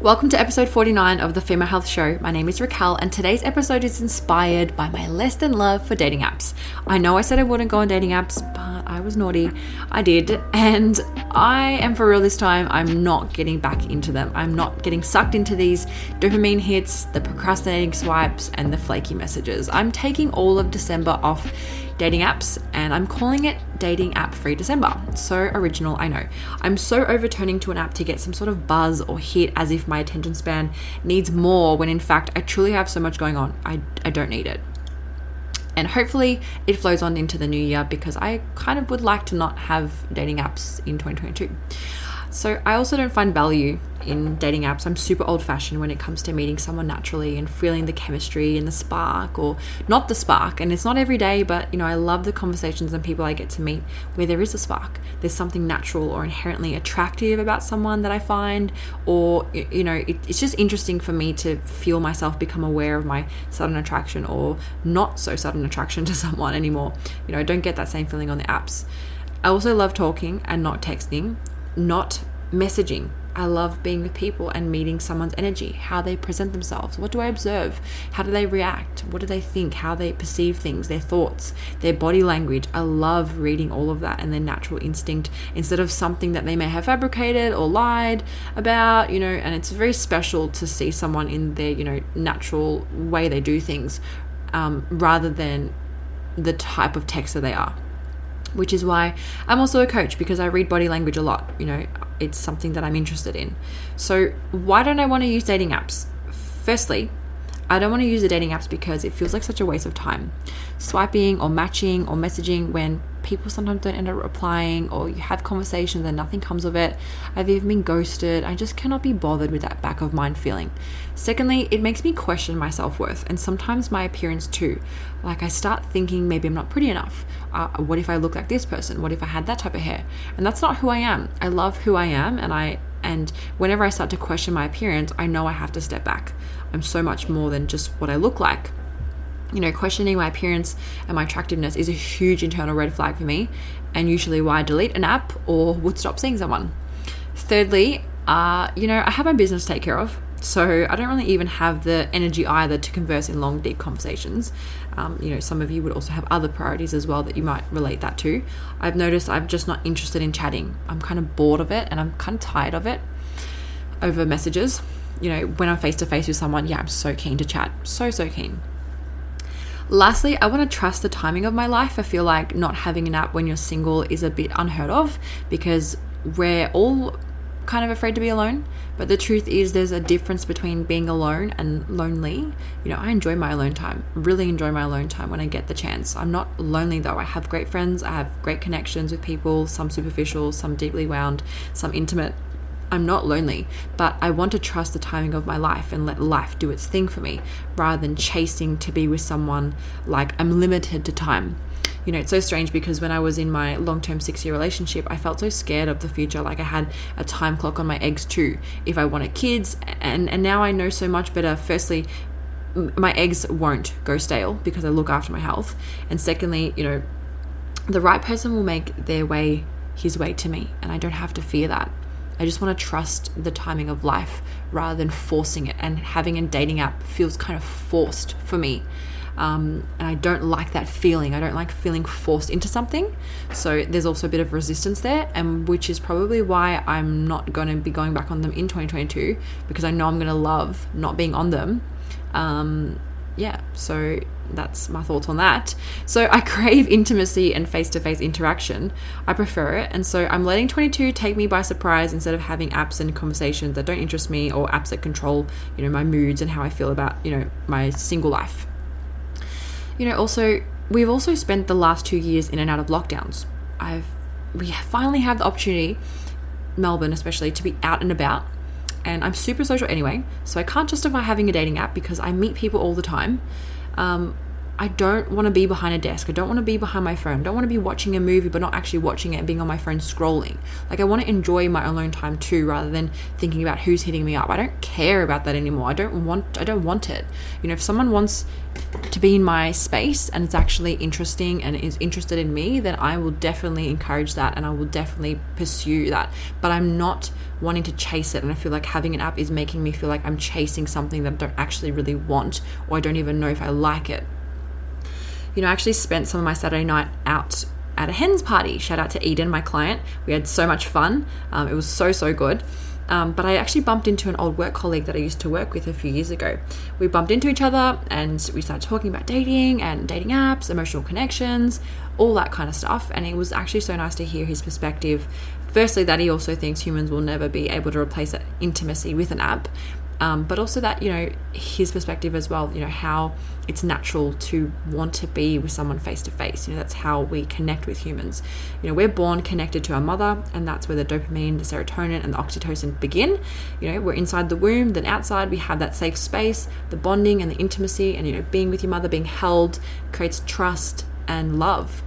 Welcome to episode 49 of the Female Health Show. My name is Raquel, and today's episode is inspired by my less than love for dating apps. I know I said I wouldn't go on dating apps, but I was naughty. I did, and I am for real this time. I'm not getting back into them. I'm not getting sucked into these dopamine hits, the procrastinating swipes, and the flaky messages. I'm taking all of December off dating apps, and I'm calling it Dating App Free December. So original, I know. I'm so overturning to an app to get some sort of buzz or hit as if my attention span needs more, when in fact, I truly have so much going on. I, I don't need it. And hopefully, it flows on into the new year because I kind of would like to not have dating apps in 2022. So I also don't find value in dating apps. I'm super old fashioned when it comes to meeting someone naturally and feeling the chemistry and the spark or not the spark. And it's not every day, but you know, I love the conversations and people I get to meet where there is a spark. There's something natural or inherently attractive about someone that I find, or you know, it, it's just interesting for me to feel myself become aware of my sudden attraction or not so sudden attraction to someone anymore. You know, I don't get that same feeling on the apps. I also love talking and not texting not messaging. I love being with people and meeting someone's energy, how they present themselves. What do I observe? How do they react? What do they think? How they perceive things, their thoughts, their body language. I love reading all of that and their natural instinct instead of something that they may have fabricated or lied about, you know, and it's very special to see someone in their, you know, natural way they do things um, rather than the type of texter they are which is why I'm also a coach because I read body language a lot. You know, it's something that I'm interested in. So, why don't I want to use dating apps? Firstly, I don't want to use the dating apps because it feels like such a waste of time. Swiping or matching or messaging when people sometimes don't end up replying or you have conversations and nothing comes of it. I've even been ghosted. I just cannot be bothered with that back of mind feeling. Secondly, it makes me question my self worth and sometimes my appearance too. Like I start thinking maybe I'm not pretty enough. Uh, what if I look like this person? What if I had that type of hair? And that's not who I am. I love who I am and I and whenever I start to question my appearance, I know I have to step back. I'm so much more than just what I look like you know, questioning my appearance and my attractiveness is a huge internal red flag for me, and usually why I delete an app or would stop seeing someone. Thirdly, uh, you know, I have my business to take care of, so I don't really even have the energy either to converse in long, deep conversations. Um, you know, some of you would also have other priorities as well that you might relate that to. I've noticed I'm just not interested in chatting. I'm kind of bored of it and I'm kind of tired of it over messages. You know, when I'm face to face with someone, yeah, I'm so keen to chat. So, so keen. Lastly, I want to trust the timing of my life. I feel like not having an app when you're single is a bit unheard of because we're all kind of afraid to be alone. But the truth is, there's a difference between being alone and lonely. You know, I enjoy my alone time, really enjoy my alone time when I get the chance. I'm not lonely though. I have great friends, I have great connections with people, some superficial, some deeply wound, some intimate. I'm not lonely, but I want to trust the timing of my life and let life do its thing for me rather than chasing to be with someone like I'm limited to time. You know, it's so strange because when I was in my long term six year relationship, I felt so scared of the future. Like I had a time clock on my eggs too, if I wanted kids. And, and now I know so much better. Firstly, my eggs won't go stale because I look after my health. And secondly, you know, the right person will make their way his way to me, and I don't have to fear that. I just want to trust the timing of life rather than forcing it. And having a dating app feels kind of forced for me. Um, and I don't like that feeling. I don't like feeling forced into something. So there's also a bit of resistance there, and which is probably why I'm not going to be going back on them in 2022 because I know I'm going to love not being on them. Um, yeah, so that's my thoughts on that. So I crave intimacy and face to face interaction. I prefer it. And so I'm letting 22 take me by surprise instead of having apps and conversations that don't interest me or apps that control, you know, my moods and how I feel about, you know, my single life. You know, also, we've also spent the last two years in and out of lockdowns. I've, we finally have the opportunity, Melbourne especially, to be out and about and I'm super social anyway, so I can't justify having a dating app because I meet people all the time. Um, I don't want to be behind a desk. I don't want to be behind my phone. I don't want to be watching a movie but not actually watching it and being on my phone scrolling. Like I want to enjoy my alone time too rather than thinking about who's hitting me up. I don't care about that anymore. I don't want I don't want it. You know, if someone wants to be in my space and it's actually interesting and is interested in me, then I will definitely encourage that and I will definitely pursue that. But I'm not wanting to chase it and I feel like having an app is making me feel like I'm chasing something that I don't actually really want or I don't even know if I like it you know, I actually spent some of my Saturday night out at a hens party. Shout out to Eden, my client. We had so much fun. Um, it was so, so good. Um, but I actually bumped into an old work colleague that I used to work with a few years ago. We bumped into each other and we started talking about dating and dating apps, emotional connections, all that kind of stuff. And it was actually so nice to hear his perspective. Firstly, that he also thinks humans will never be able to replace that intimacy with an app um, but also that you know his perspective as well you know how it's natural to want to be with someone face to face you know that's how we connect with humans. You know we're born connected to our mother and that's where the dopamine the serotonin and the oxytocin begin. You know we're inside the womb then outside we have that safe space. The bonding and the intimacy and you know being with your mother being held creates trust and love.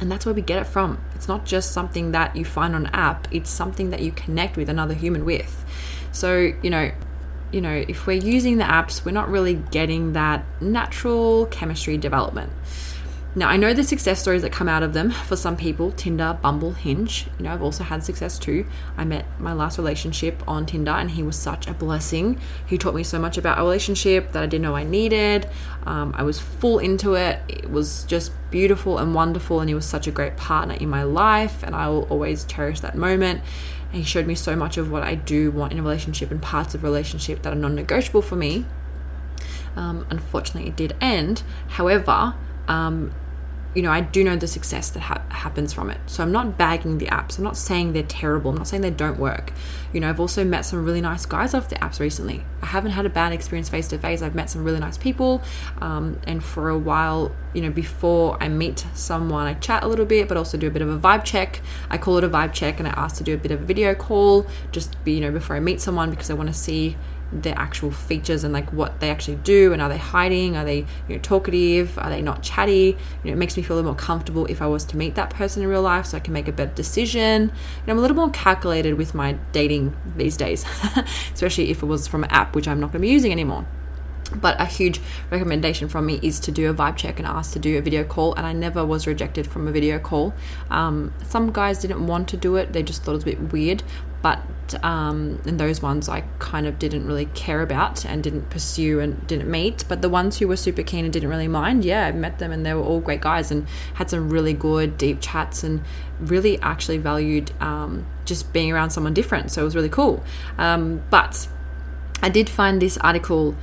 And that's where we get it from. It's not just something that you find on an app, it's something that you connect with another human with. So, you know, you know, if we're using the apps, we're not really getting that natural chemistry development. Now, I know the success stories that come out of them for some people Tinder, Bumble, Hinge. You know, I've also had success too. I met my last relationship on Tinder and he was such a blessing. He taught me so much about a relationship that I didn't know I needed. Um, I was full into it. It was just beautiful and wonderful, and he was such a great partner in my life, and I will always cherish that moment. And he showed me so much of what I do want in a relationship and parts of relationship that are non-negotiable for me. Um, unfortunately, it did end. However, um, you know, I do know the success that ha- happens from it. So I'm not bagging the apps. I'm not saying they're terrible. I'm not saying they don't work. You know, I've also met some really nice guys off the apps recently. I haven't had a bad experience face to face. I've met some really nice people. Um, and for a while, you know, before I meet someone, I chat a little bit, but also do a bit of a vibe check. I call it a vibe check and I ask to do a bit of a video call just, be, you know, before I meet someone because I want to see their actual features and like what they actually do and are they hiding? Are they you know talkative? Are they not chatty? You know it makes me feel a little more comfortable if i was to meet that person in real life so i can make a better decision. And i'm a little more calculated with my dating these days especially if it was from an app which i'm not going to be using anymore. But a huge recommendation from me is to do a vibe check and ask to do a video call and i never was rejected from a video call. Um, some guys didn't want to do it. They just thought it was a bit weird but um, and those ones I kind of didn't really care about and didn't pursue and didn't meet. But the ones who were super keen and didn't really mind, yeah, I met them and they were all great guys and had some really good deep chats and really actually valued um, just being around someone different. So it was really cool. Um, but I did find this article.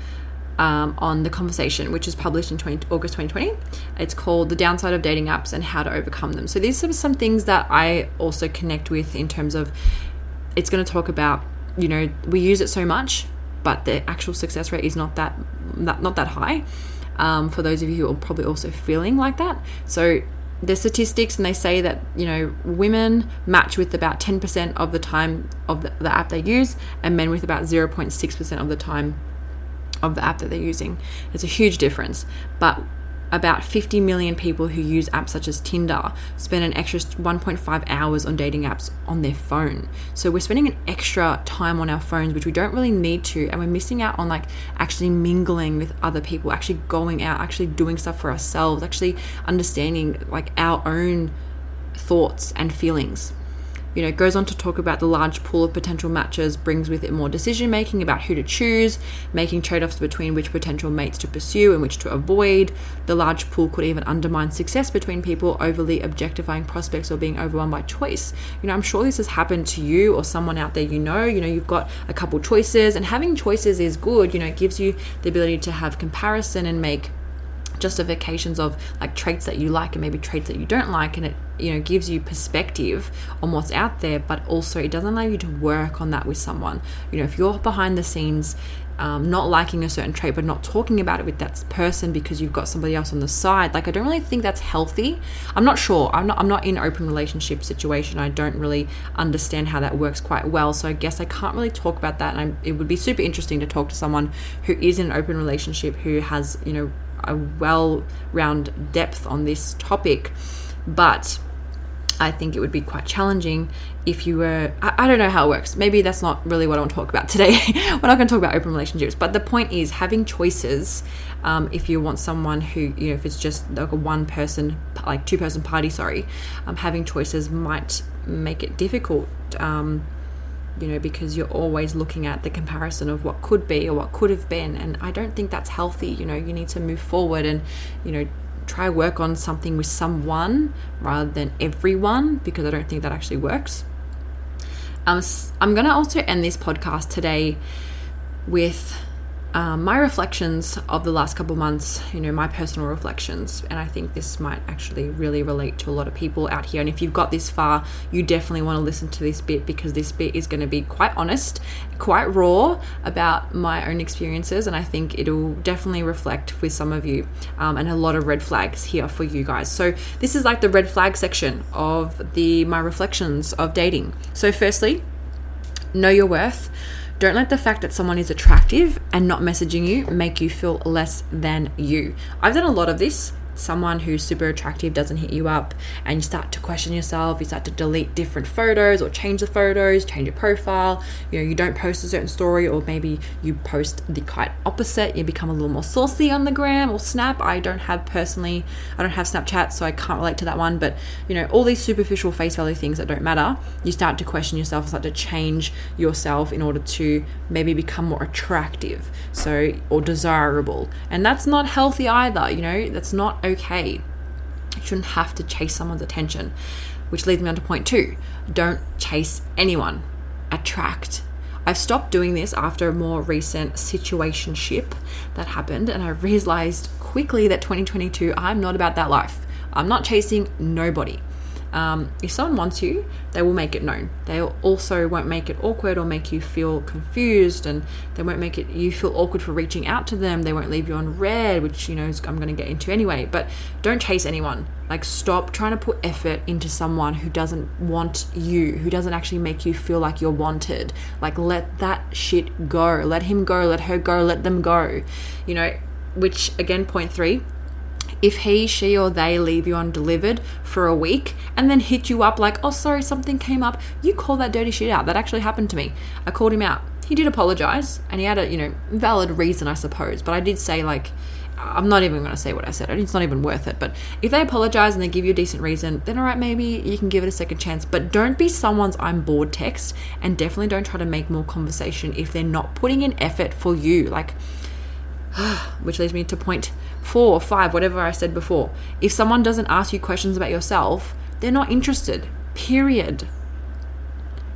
Um, on the conversation, which is published in 20, August 2020. It's called The Downside of Dating Apps and How to Overcome Them. So, these are some things that I also connect with in terms of it's going to talk about you know we use it so much but the actual success rate is not that not, not that high. Um, for those of you who are probably also feeling like that. So the statistics and they say that you know women match with about 10% of the time of the, the app they use and men with about 0.6% of the time of the app that they're using. It's a huge difference. But about 50 million people who use apps such as Tinder spend an extra 1.5 hours on dating apps on their phone. So we're spending an extra time on our phones, which we don't really need to, and we're missing out on like actually mingling with other people, actually going out, actually doing stuff for ourselves, actually understanding like our own thoughts and feelings you know, goes on to talk about the large pool of potential matches brings with it more decision making about who to choose, making trade offs between which potential mates to pursue and which to avoid. The large pool could even undermine success between people overly objectifying prospects or being overwhelmed by choice. You know, I'm sure this has happened to you or someone out there you know. You know, you've got a couple choices, and having choices is good. You know, it gives you the ability to have comparison and make justifications of like traits that you like and maybe traits that you don't like and it you know gives you perspective on what's out there but also it doesn't allow you to work on that with someone. You know if you're behind the scenes um, not liking a certain trait but not talking about it with that person because you've got somebody else on the side like i don't really think that's healthy. I'm not sure. I'm not i'm not in open relationship situation. I don't really understand how that works quite well so i guess i can't really talk about that and I'm, it would be super interesting to talk to someone who is in an open relationship who has you know a well round depth on this topic, but I think it would be quite challenging if you were. I, I, don't know how it works. Maybe that's not really what I want to talk about today. we're not going to talk about open relationships, but the point is having choices. Um, if you want someone who, you know, if it's just like a one person, like two person party, sorry, um, having choices might make it difficult. Um, you know, because you're always looking at the comparison of what could be or what could have been. And I don't think that's healthy. You know, you need to move forward and, you know, try work on something with someone rather than everyone because I don't think that actually works. Um, I'm going to also end this podcast today with um, my reflections of the last couple months, you know, my personal reflections. And I think this might actually really relate to a lot of people out here. And if you've got this far, you definitely want to listen to this bit because this bit is going to be quite honest, quite raw about my own experiences. And I think it'll definitely reflect with some of you um, and a lot of red flags here for you guys. So this is like the red flag section of the my reflections of dating. So firstly, know your worth. Don't let the fact that someone is attractive and not messaging you make you feel less than you. I've done a lot of this someone who's super attractive doesn't hit you up and you start to question yourself you start to delete different photos or change the photos change your profile you know you don't post a certain story or maybe you post the quite opposite you become a little more saucy on the gram or snap. I don't have personally i don't have snapchat so i can't relate to that one but you know all these superficial face value things that don't matter you start to question yourself start to change yourself in order to maybe become more attractive so or desirable. And that's not healthy either you know that's not okay. You shouldn't have to chase someone's attention, which leads me on to point two don't chase anyone, attract. I've stopped doing this after a more recent situationship that happened, and I realized quickly that 2022, I'm not about that life. I'm not chasing nobody. Um, if someone wants you, they will make it known. They also won't make it awkward or make you feel confused, and they won't make it you feel awkward for reaching out to them. They won't leave you on read, which you know I'm going to get into anyway. But don't chase anyone. Like stop trying to put effort into someone who doesn't want you, who doesn't actually make you feel like you're wanted. Like let that shit go. Let him go. Let her go. Let them go. You know, which again, point three if he, she, or they leave you undelivered for a week and then hit you up like, oh, sorry, something came up, you call that dirty shit out. That actually happened to me. I called him out. He did apologize and he had a, you know, valid reason, I suppose. But I did say, like, I'm not even going to say what I said. It's not even worth it. But if they apologize and they give you a decent reason, then all right, maybe you can give it a second chance. But don't be someone's I'm bored text and definitely don't try to make more conversation if they're not putting in effort for you. Like, which leads me to point four or five, whatever I said before. If someone doesn't ask you questions about yourself, they're not interested, period.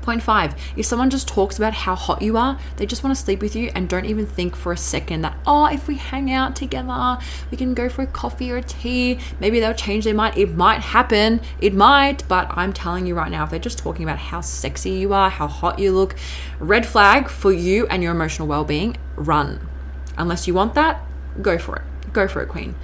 Point five, if someone just talks about how hot you are, they just want to sleep with you and don't even think for a second that, oh, if we hang out together, we can go for a coffee or a tea, maybe they'll change their mind. It might happen, it might, but I'm telling you right now, if they're just talking about how sexy you are, how hot you look, red flag for you and your emotional well being, run Unless you want that, go for it. Go for it, Queen.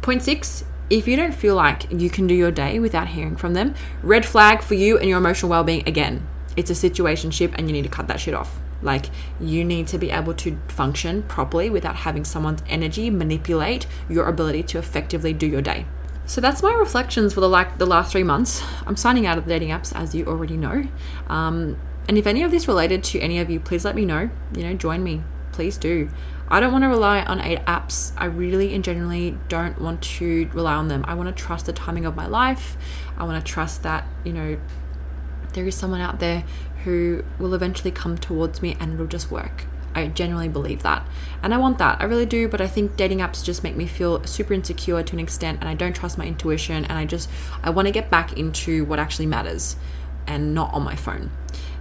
Point six if you don't feel like you can do your day without hearing from them, red flag for you and your emotional well being again. It's a situation ship and you need to cut that shit off. Like you need to be able to function properly without having someone's energy manipulate your ability to effectively do your day. So that's my reflections for the like the last three months. I'm signing out of the dating apps, as you already know. Um, and if any of this related to any of you, please let me know. You know, join me. Please do. I don't want to rely on eight apps. I really and genuinely don't want to rely on them. I want to trust the timing of my life. I want to trust that, you know, there is someone out there who will eventually come towards me and it'll just work. I genuinely believe that. And I want that. I really do, but I think dating apps just make me feel super insecure to an extent and I don't trust my intuition and I just I want to get back into what actually matters and not on my phone.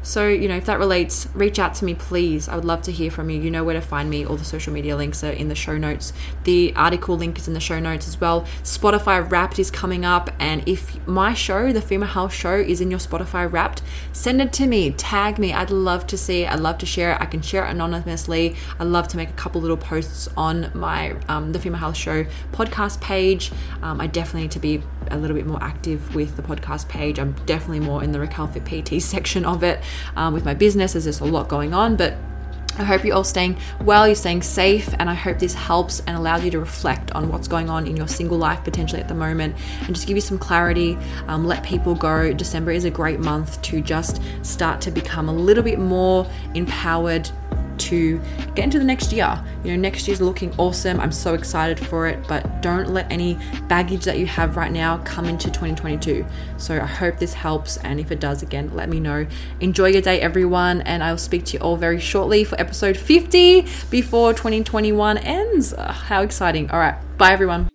So, you know, if that relates, reach out to me, please. I would love to hear from you. You know where to find me. All the social media links are in the show notes. The article link is in the show notes as well. Spotify Wrapped is coming up. And if my show, the Female Health Show, is in your Spotify Wrapped, send it to me. Tag me. I'd love to see it. I'd love to share it. I can share it anonymously. I'd love to make a couple little posts on my um, the Female Health Show podcast page. Um, I definitely need to be a little bit more active with the podcast page. I'm definitely more in the Raquel Fit PT section of it um, with my business. There's just a lot going on, but I hope you're all staying well, you're staying safe, and I hope this helps and allows you to reflect on what's going on in your single life potentially at the moment and just give you some clarity. Um, let people go. December is a great month to just start to become a little bit more empowered to get into the next year. You know, next year's looking awesome. I'm so excited for it, but don't let any baggage that you have right now come into 2022. So I hope this helps. And if it does, again, let me know. Enjoy your day, everyone. And I'll speak to you all very shortly for episode 50 before 2021 ends. how exciting. All right. Bye, everyone.